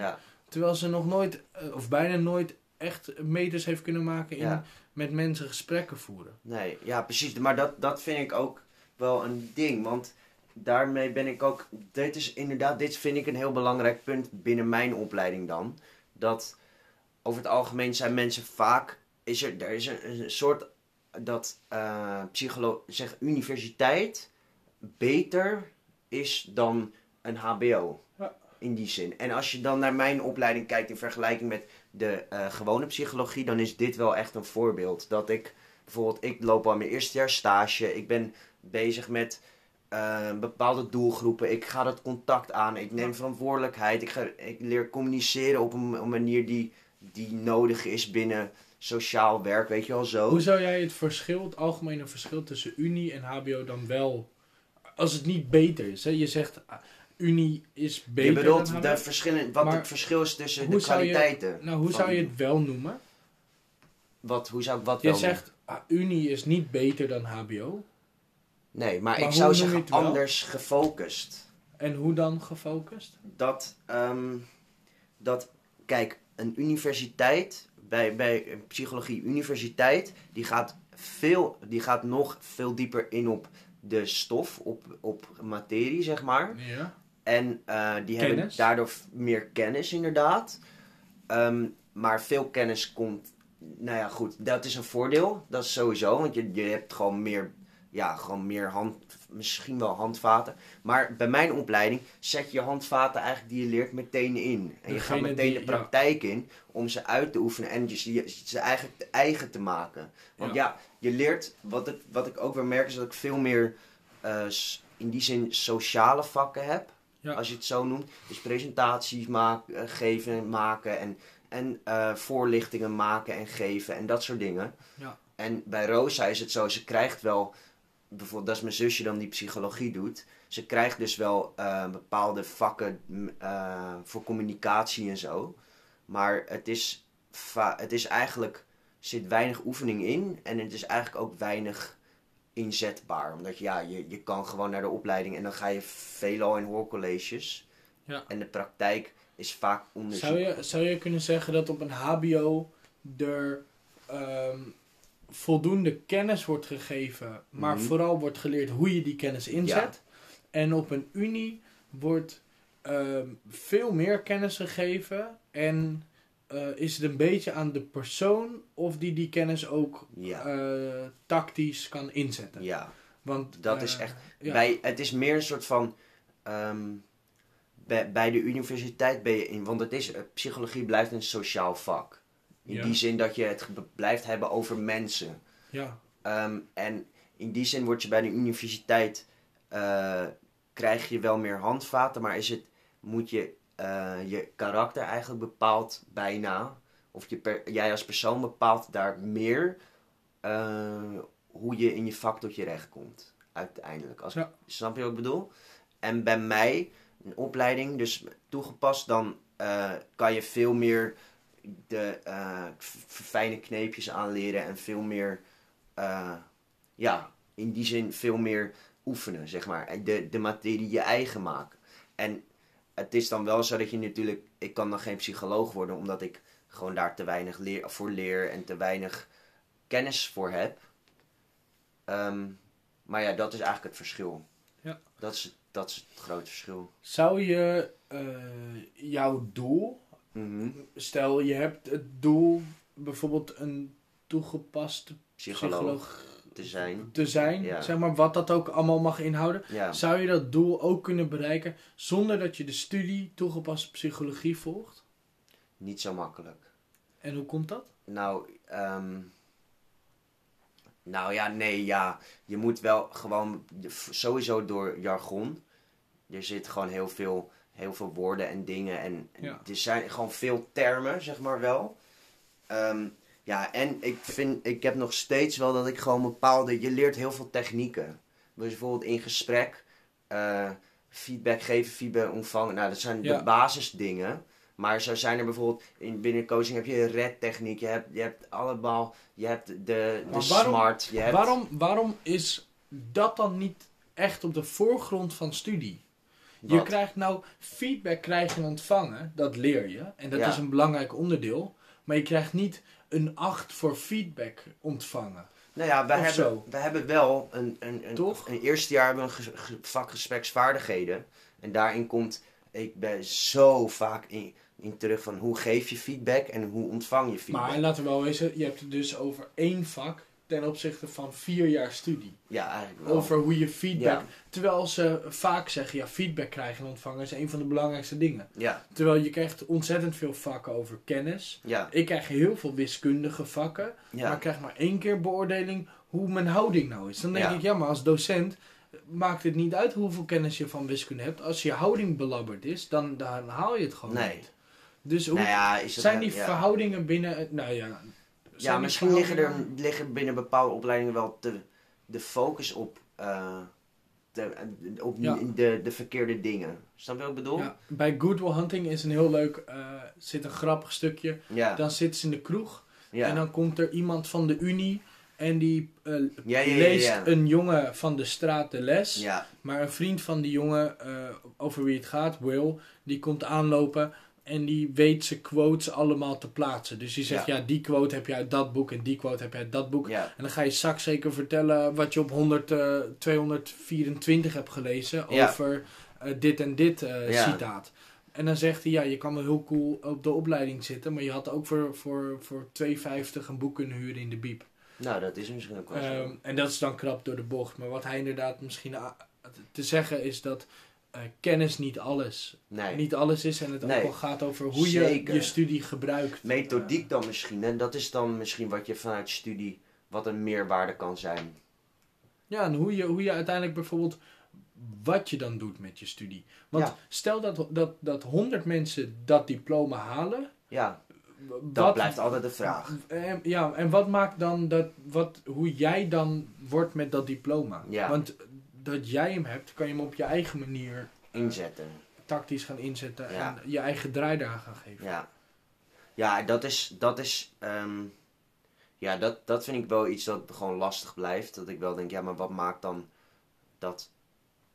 Terwijl ze nog nooit, eh, of bijna nooit, echt meters heeft kunnen maken in Ja. Met mensen gesprekken voeren. nee, ja, precies. Maar dat, dat vind ik ook wel een ding, want daarmee ben ik ook, dit is inderdaad, dit vind ik een heel belangrijk punt binnen mijn opleiding dan, dat over het algemeen zijn mensen vaak, is er, er is een, een soort, dat eh psycholo zeg, universiteit beter is dan een HBO. Ja. In die zin. En als je dan naar mijn opleiding kijkt in vergelijking met de eh, gewone psychologie, dan is dit wel echt een voorbeeld. Dat ik bijvoorbeeld, ik loop al mijn eerste jaar stage, ik ben bezig met eh, bepaalde doelgroepen, ik ga dat contact aan, ik neem verantwoordelijkheid, ik, ga, ik leer communiceren op een, een manier die, die nodig is binnen sociaal werk, weet je wel zo. Hoe zou jij het verschil, het algemene verschil tussen Unie en HBO dan wel, als het niet beter is? Hè? Je zegt, Unie is beter je bedoelt dan de verschillen, wat Maar het verschil is tussen de je- kwaliteiten. Nou, hoe zou je het wel noemen? Wat, hoe zou ik wat Je wel zegt, ah, Unie is niet beter dan HBO. Nee, maar, Maar ik zou zeggen anders gefocust. En hoe dan gefocust? Dat, ehm, dat, kijk, een universiteit, bij, bij een psychologie universiteit, die gaat, veel, die gaat nog veel dieper in op de stof, op, op materie, zeg maar. Ja. En eh, die hebben daardoor meer kennis, inderdaad. Ehm, maar veel kennis komt. Nou ja, goed, dat is een voordeel. Dat is sowieso, want je, je hebt gewoon meer. Ja, gewoon meer hand. Misschien wel handvaten. Maar bij mijn opleiding zet je handvaten eigenlijk die je leert meteen in. En je gaat meteen die- de praktijk in om ze uit te oefenen en je, je- ze eigenlijk eigen te maken. Want Ja. ja, je leert. Wat ik, wat ik ook weer merk is dat ik veel meer. eh, in die zin sociale vakken heb Ja. als je het zo noemt. Dus presentaties maken, eh, geven en maken en, en eh, voorlichtingen maken en geven en dat soort dingen. Ja. En bij Rosa is het zo, ze krijgt wel, bijvoorbeeld dat is mijn zusje dan die psychologie doet. Ze krijgt dus wel eh, bepaalde vakken voor communicatie en zo. Maar het is, het is eigenlijk, er zit weinig oefening in en het is eigenlijk ook weinig inzetbaar. Omdat ja, je, je kan gewoon naar de opleiding en dan ga je veelal in hoorcolleges. Ja. En de praktijk is vaak onderzoek. Zou je, zou je kunnen zeggen dat op een HBO er ehm, voldoende kennis wordt gegeven, maar Mhm. vooral wordt geleerd hoe je die kennis inzet? En op een Unie wordt ehm, veel meer kennis gegeven en eh, is het een beetje aan de persoon of die die kennis ook Ja, eh, tactisch kan inzetten. ja. Want dat eh, is echt- ja. Bij, het is meer een soort van... ehm, bij, bij de universiteit ben je in... Want het is, eh, psychologie blijft een sociaal vak. In Ja. die zin dat je het blijft hebben over mensen. ja. Ehm, en in die zin word je bij de universiteit... eh, krijg je wel meer handvaten, maar is het, moet je eh, je karakter eigenlijk bepaalt bijna... Of je per- jij als persoon bepaalt daar meer eh, hoe je in je vak tot je recht komt. Uiteindelijk. Als, Ja. Snap je wat ik bedoel? En bij mij, een opleiding, dus toegepast, dan eh, kan je veel meer de fijne kneepjes aanleren en veel meer, ja, in die zin veel meer oefenen, zeg maar. En de, de materie je eigen maken. En het is dan wel zo dat je natuurlijk, ik kan dan geen psycholoog worden, omdat ik gewoon daar te weinig leer, voor leer en te weinig kennis voor heb. Ehm, maar ja, dat is eigenlijk het verschil. Ja. Dat is, dat is het grote verschil. Zou je eh, jouw doel Mhm. Stel, je hebt het doel bijvoorbeeld een toegepaste Psycholoog, psycholoog te zijn. te zijn, Ja. zeg maar, wat dat ook allemaal mag inhouden. Ja. Zou je dat doel ook kunnen bereiken zonder dat je de studie toegepaste psychologie volgt? Niet zo makkelijk. En hoe komt dat? Nou, ehm, nou ja, nee, ja. Je moet wel gewoon sowieso door jargon. er zit gewoon heel veel, heel veel woorden en dingen. En Ja. er zijn gewoon veel termen, zeg maar wel. Ehm, ja, en ik vind, ik heb nog steeds wel dat ik gewoon bepaalde, je leert heel veel technieken. Dus bijvoorbeeld in gesprek, eh, feedback geven, feedback ontvangen. Nou, dat zijn Ja. de basisdingen. Maar zo zijn er bijvoorbeeld, in binnen coaching heb je red techniek, je hebt, je hebt allemaal, je hebt de, de waarom- smart, je hebt... Waarom, waarom is dat dan niet echt op de voorgrond van studie? Je krijgt nou feedback krijgen en ontvangen, dat leer je. En dat Ja. is een belangrijk onderdeel. Maar je krijgt niet een 8 voor feedback ontvangen. Nou ja, wij Of hebben, zo. hebben wel een, een, een, Toch? een eerste jaar hebben we een vak gespreksvaardigheden. En daarin komt, ik ben zo vaak in, in terug van hoe geef je feedback en hoe ontvang je feedback. Maar laten we wel wezen, je hebt het dus over één vak ten opzichte van vier jaar studie. ja, eigenlijk wel. Over hoe je feedback... Ja. Terwijl ze vaak zeggen, ja, feedback krijgen en ontvangen is een van de belangrijkste dingen. Ja, Terwijl je krijgt ontzettend veel vakken over kennis. ja, Ik krijg heel veel wiskundige vakken. Maar ja. ik krijg maar één keer beoordeling hoe mijn houding nou is. Dan denk ik, ja, maar als docent maakt het niet uit hoeveel kennis je van wiskunde hebt. Als je houding belabberd is, dan, dan haal je het gewoon Nee. niet. Dus hoe Nou ja, is dat zijn die verhoudingen binnen... Nou ja, Ja, misschien liggen er liggen binnen bepaalde opleidingen wel te, de focus op, eh, de, op Ja. de, de verkeerde dingen. Snap je wat ik bedoel? Ja, bij Good Will Hunting is een heel leuk... eh, zit een grappig stukje. Ja, Dan zitten ze in de kroeg. En dan komt er iemand van de unie... En die eh, leest een jongen van de straat de les. Maar een vriend van die jongen, over wie het gaat, Will, die komt aanlopen en die weet zijn quotes allemaal te plaatsen. Dus die zegt, ja. Ja. die quote heb je uit dat boek en die quote heb je uit dat boek. ja, En dan ga je straks zeker vertellen wat je op 100, eh, 224 hebt gelezen Ja. over eh, dit en dit eh, citaat. En dan zegt hij, ja, je kan wel heel cool op de opleiding zitten, maar je had ook voor, voor, voor 2,50 een boek kunnen huren in de biep. nou dat is misschien ook wel zo. Ehm, en dat is dan krap door de bocht. Maar wat hij inderdaad misschien te zeggen is dat eh, kennis niet alles, nee. niet alles is. En het Nee. ook wel gaat over hoe je Zeker. je studie gebruikt. Methodiek dan misschien. En dat is dan misschien wat je vanuit studie, wat een meerwaarde kan zijn. Ja, en hoe je, hoe je uiteindelijk bijvoorbeeld wat je dan doet met je studie. Want Ja. stel dat, dat, dat 100 mensen dat diploma halen. Ja, dat wat- blijft altijd de vraag. En, ja, en wat maakt dan dat, wat, hoe jij dan wordt met dat diploma? Ja. Want dat jij hem hebt, kan je hem op je eigen manier Inzetten. tactisch gaan inzetten Ja. en je eigen draai daar gaan geven. Ja. Ja, dat is, dat is, ehm, ja, dat, dat vind ik wel iets dat gewoon lastig blijft. Dat ik wel denk, ja, maar wat maakt dan dat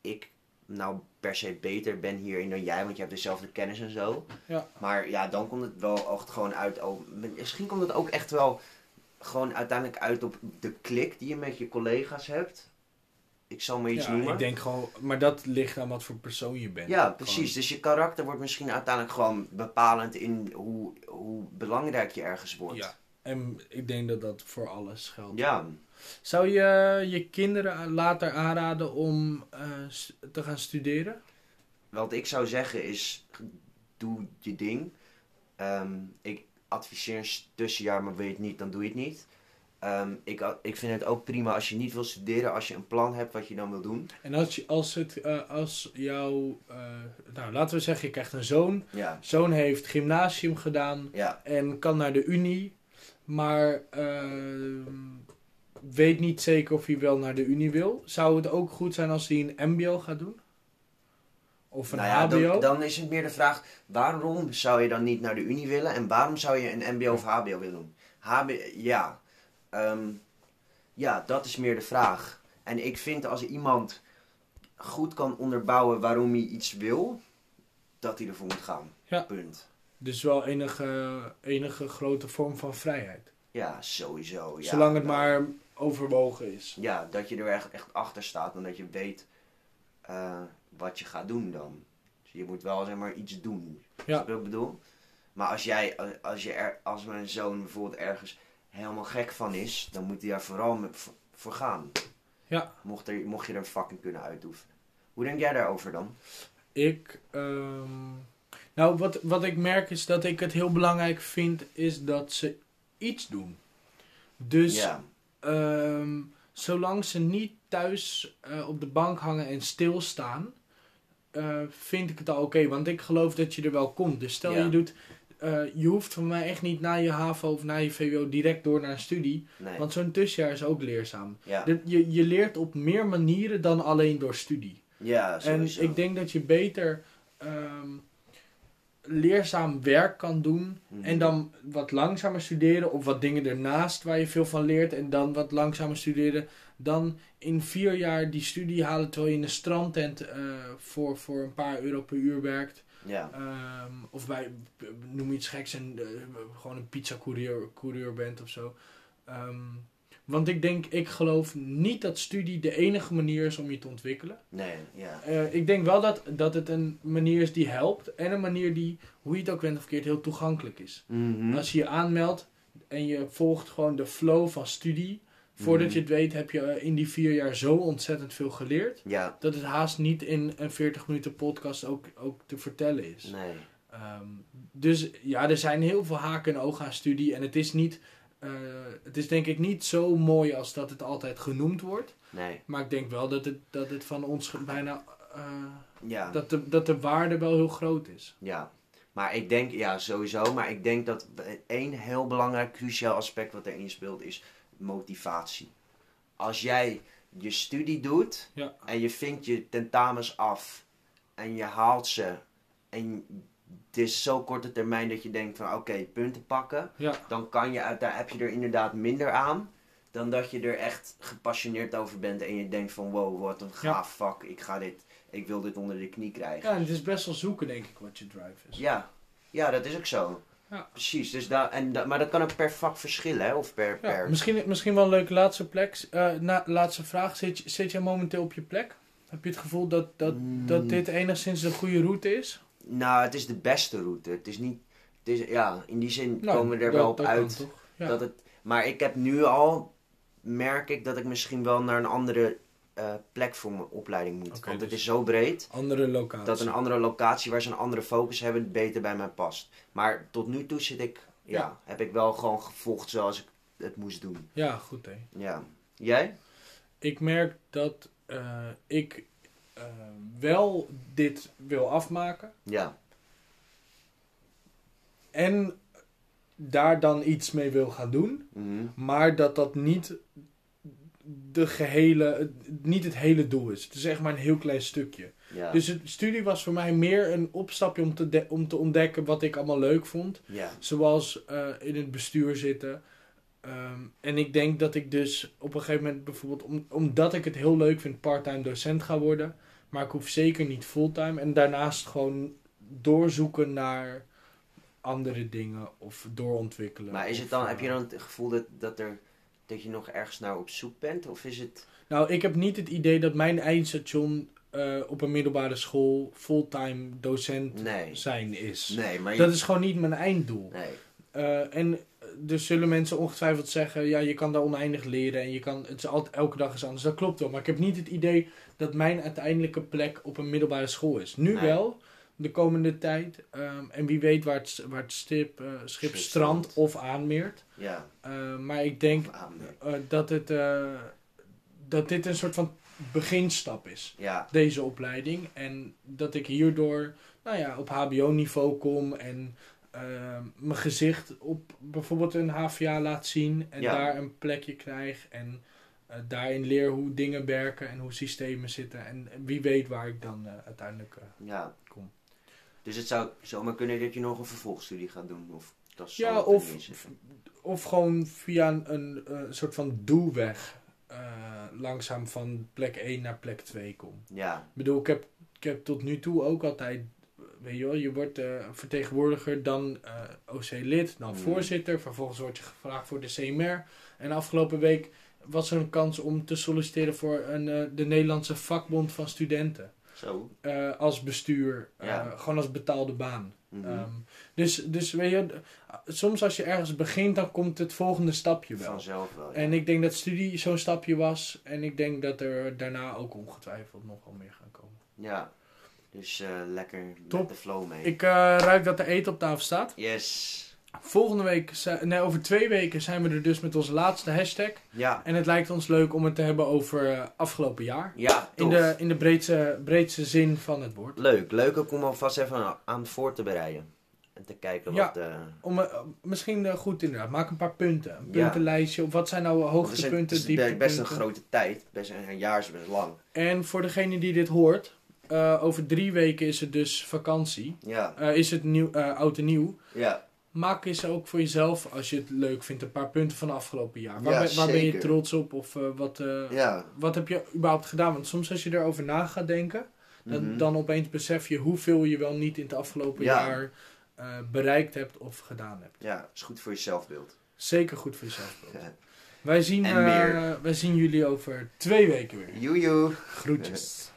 ik nou per se beter ben hierin dan jij, want je hebt dezelfde kennis en zo. Ja. Maar ja, dan komt het wel echt gewoon uit, oh, misschien komt het ook echt wel gewoon uiteindelijk uit op de klik die je met je collega's hebt. Ik zal maar iets Ja, noemen. ik denk gewoon, maar dat ligt aan wat voor persoon je bent. Ja, Gewoon. precies. Dus je karakter wordt misschien uiteindelijk gewoon bepalend in hoe, hoe belangrijk je ergens wordt. Ja. En ik denk dat dat voor alles geldt. Ja, Zou je je kinderen later aanraden om eh, te gaan studeren? wat ik zou zeggen is, doe je ding. Ehm, ik adviseer een tussenjaar, maar wil je het niet, dan doe je het niet. Ehm, ik, ik vind het ook prima als je niet wil studeren, als je een plan hebt wat je dan wil doen. En als, je, als, het, eh, als jouw, eh, nou laten we zeggen, je krijgt een zoon. Ja, Zoon heeft gymnasium gedaan ja, en kan naar de unie, maar ehm, weet niet zeker of hij wel naar de unie wil. Zou het ook goed zijn als hij een MBO gaat doen? Of een nou ja, HBO? dan, dan is het meer de vraag, waarom zou je dan niet naar de unie willen en waarom zou je een mbo of hbo willen doen? HBO, ja. Ehm, ja, dat is meer de vraag. En ik vind als iemand goed kan onderbouwen waarom hij iets wil, dat hij ervoor moet gaan. Ja. Punt. Dus wel enige, enige grote vorm van vrijheid. Ja, sowieso. Ja, Zolang het Nou, maar overwogen is. Ja, dat je er echt, echt achter staat en dat je weet eh, wat je gaat doen dan. Dus je moet wel zeg maar iets doen. Ja. Snap je wat ik bedoel? Maar als jij, als je er, als mijn zoon bijvoorbeeld ergens helemaal gek van is, dan moet hij daar vooral voor, gaan. Ja. Mocht, er, mocht je er een fucking kunnen uitoefenen. Hoe denk jij daarover dan? Ik, ehm, nou, wat, wat ik merk is dat ik het heel belangrijk vind, is dat ze iets doen. Dus ja, ehm, zolang ze niet thuis eh, op de bank hangen en stilstaan, eh, vind ik het al oké. want ik geloof dat je er wel komt. Dus stel Ja. je doet... eh, je hoeft van mij echt niet na je HAVO of na je VWO direct door naar een studie. Nee. Want zo'n tussenjaar is ook leerzaam. ja. De- je, je leert op meer manieren dan alleen door studie. ja, En ik denk dat je beter ehm, leerzaam werk kan doen. Mhm. En dan wat langzamer studeren. Of wat dingen ernaast waar je veel van leert. En dan wat langzamer studeren. Dan in vier jaar die studie halen terwijl je in een strandtent eh, voor, voor een paar euro per uur werkt. Ja. Ehm, of bij, noem iets geks, en eh, gewoon een pizza courier, courier bent of zo. Ehm, want ik denk, ik geloof niet dat studie de enige manier is om je te ontwikkelen. Nee, ja. Eh, ik denk wel dat, dat het een manier is die helpt. En een manier die, hoe je het ook went of verkeerd, heel toegankelijk is. Mhm. Als je je aanmeldt en je volgt gewoon de flow van studie. Voordat Mhm. je het weet heb je eh, in die vier jaar zo ontzettend veel geleerd. Ja, Dat het haast niet in een 40 minuten podcast ook, ook te vertellen is. nee. Ehm, dus ja, er zijn heel veel haken en ogen aan studie. En het is niet, eh, het is denk ik niet zo mooi als dat het altijd genoemd wordt. Nee. Maar ik denk wel dat het, dat het van ons bijna, eh, Ja. dat, de, dat de waarde wel heel groot is. Ja, maar ik denk, ja, sowieso. Maar ik denk dat één heel belangrijk, cruciaal aspect wat erin speelt is motivatie. Als jij je studie doet Ja. en je vindt je tentamens af en je haalt ze en het is zo korte termijn dat je denkt van oké, punten pakken, Ja, dan kan je uit, daar heb je er inderdaad minder aan dan dat je er echt gepassioneerd over bent en je denkt van wow, wat een Ja. gaaf vak, ik ga dit, ik wil dit onder de knie krijgen. ja en het is best wel zoeken denk ik wat je drive is. Ja, ja dat is ook zo. Ja. Precies, dus daar, en, da- maar dat kan ook per vak verschillen, hè? of per... Ja, per... misschien, misschien wel een leuke laatste plek. eh, na, laatste vraag. Zit, je- zit jij momenteel op je plek? Heb je het gevoel dat, dat, Mm, dat dit enigszins de goede route is? Nou, het is de beste route. Het is niet... Het is, ja, in die zin Nou, komen we er dat- wel op dat kan uit. toch? Ja. Dat het, maar ik heb nu al... Merk ik dat ik misschien wel naar een andere eh, plek voor mijn opleiding moet. Want het dus- is zo breed Andere locatie. dat een andere locatie waar ze een andere focus hebben beter bij mij past. Maar tot nu toe zit ik... Ja, Ja. heb ik wel gewoon gevolgd zoals ik het moest doen. Ja, goed hè. Ja. Jij? Ik merk dat eh, ik eh, wel dit wil afmaken. Ja. En daar dan iets mee wil gaan doen. Mhm. Maar dat dat niet de gehele, niet het hele doel is. Het is echt maar een heel klein stukje. Ja. Dus het studie was voor mij meer een opstapje om te, de- om te ontdekken wat ik allemaal leuk vond. ja. Zoals eh, in het bestuur zitten. Ehm, en ik denk dat ik dus op een gegeven moment bijvoorbeeld, om, omdat ik het heel leuk vind, parttime docent ga worden. Maar ik hoef zeker niet fulltime. En daarnaast gewoon doorzoeken naar andere dingen of doorontwikkelen. Maar is het dan, eh, heb je dan het gevoel dat, dat, er, dat je nog ergens naar op zoek bent? Of is het... Nou, ik heb niet het idee dat mijn eindstation eh, op een middelbare school fulltime docent Nee. zijn is. Nee, maar je... Dat is gewoon niet mijn einddoel. Nee. Eh, en dus zullen mensen ongetwijfeld zeggen, ja, je kan daar oneindig leren en je kan, het is altijd, elke dag is anders. Dat klopt wel, maar ik heb niet het idee dat mijn uiteindelijke plek op een middelbare school is. Nu Nee. wel, de komende tijd. ehm, en wie weet waar het, waar het stip, eh, schip strandt of aanmeert. Ja. Eh, maar ik denk eh, dat, het, eh, dat dit een soort van beginstap is Ja. deze opleiding. En dat ik hierdoor nou ja, op HBO-niveau kom en eh, mijn gezicht op bijvoorbeeld een HVA laat zien. En Ja. daar een plekje krijg. En daarin leer hoe dingen werken en hoe systemen zitten. En wie weet waar ik dan uiteindelijk Ja. kom. Dus het zou zomaar kunnen dat je nog een vervolgstudie gaat doen? Of dat Ja, of, of gewoon via een, een, soort van doelweg eh, langzaam van plek 1 naar plek 2 kom. Ja. Ik bedoel, ik heb, ik heb tot nu toe ook altijd, weet je wel, je wordt eh, vertegenwoordiger, dan eh, OC-lid, dan Mm. voorzitter, vervolgens word je gevraagd voor de CMR. En afgelopen week was er een kans om te solliciteren voor een, de Nederlandse vakbond van studenten. Zo. Eh, als bestuur, eh, gewoon als betaalde baan. Mhm. Ehm, dus, dus weet je, soms als je ergens begint, dan komt het volgende stapje wel. Vanzelf wel. ja. En ik denk dat studie zo'n stapje was. En ik denk dat er daarna ook ongetwijfeld nog wel meer gaan komen. Ja. Dus eh, lekker Top. met de flow mee. Ik ruik dat er eten op tafel staat. Yes. Volgende week, nee, over twee weken zijn we er dus met onze laatste hashtag. Ja, En het lijkt ons leuk om het te hebben over eh, afgelopen jaar. ja In de, in de breedste, breedste zin van het woord. Leuk, leuk ook om alvast even aan voor te bereiden. En te kijken Ja. wat... eh, Om, eh, misschien eh, goed inderdaad, maak een paar punten. Een Ja. puntenlijstje. Of wat zijn nou zijn- hoogtepunten, het is best een grote tijd. Best een, een jaar is best lang. En voor degene die dit hoort, over drie weken is het dus vakantie. Ja, is het nieuw, eh, oud en nieuw. ja. Maak eens ook voor jezelf, als je het leuk vindt, een paar punten van het afgelopen jaar. Waar, Ja, ben, waar ben je trots op? Of eh, wat, eh, Ja. wat heb je überhaupt gedaan? Want soms als je erover na gaat denken, dan, Mhm. dan opeens besef je hoeveel je wel niet in het afgelopen Ja. jaar eh, bereikt hebt of gedaan hebt. Ja, is goed voor je zelfbeeld. Zeker goed voor jezelf. Ja. Wij zien, wij zien jullie over twee weken weer. Joejoe. Groetjes.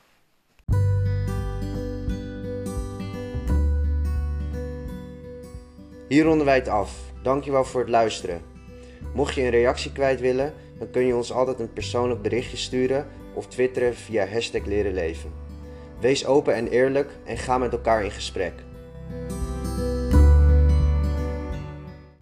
Hier ronden wij het af. Dankjewel voor het luisteren. Mocht je een reactie kwijt willen, dan kun je ons altijd een persoonlijk berichtje sturen of twitteren via hashtag leren leven. Wees open en eerlijk en ga met elkaar in gesprek.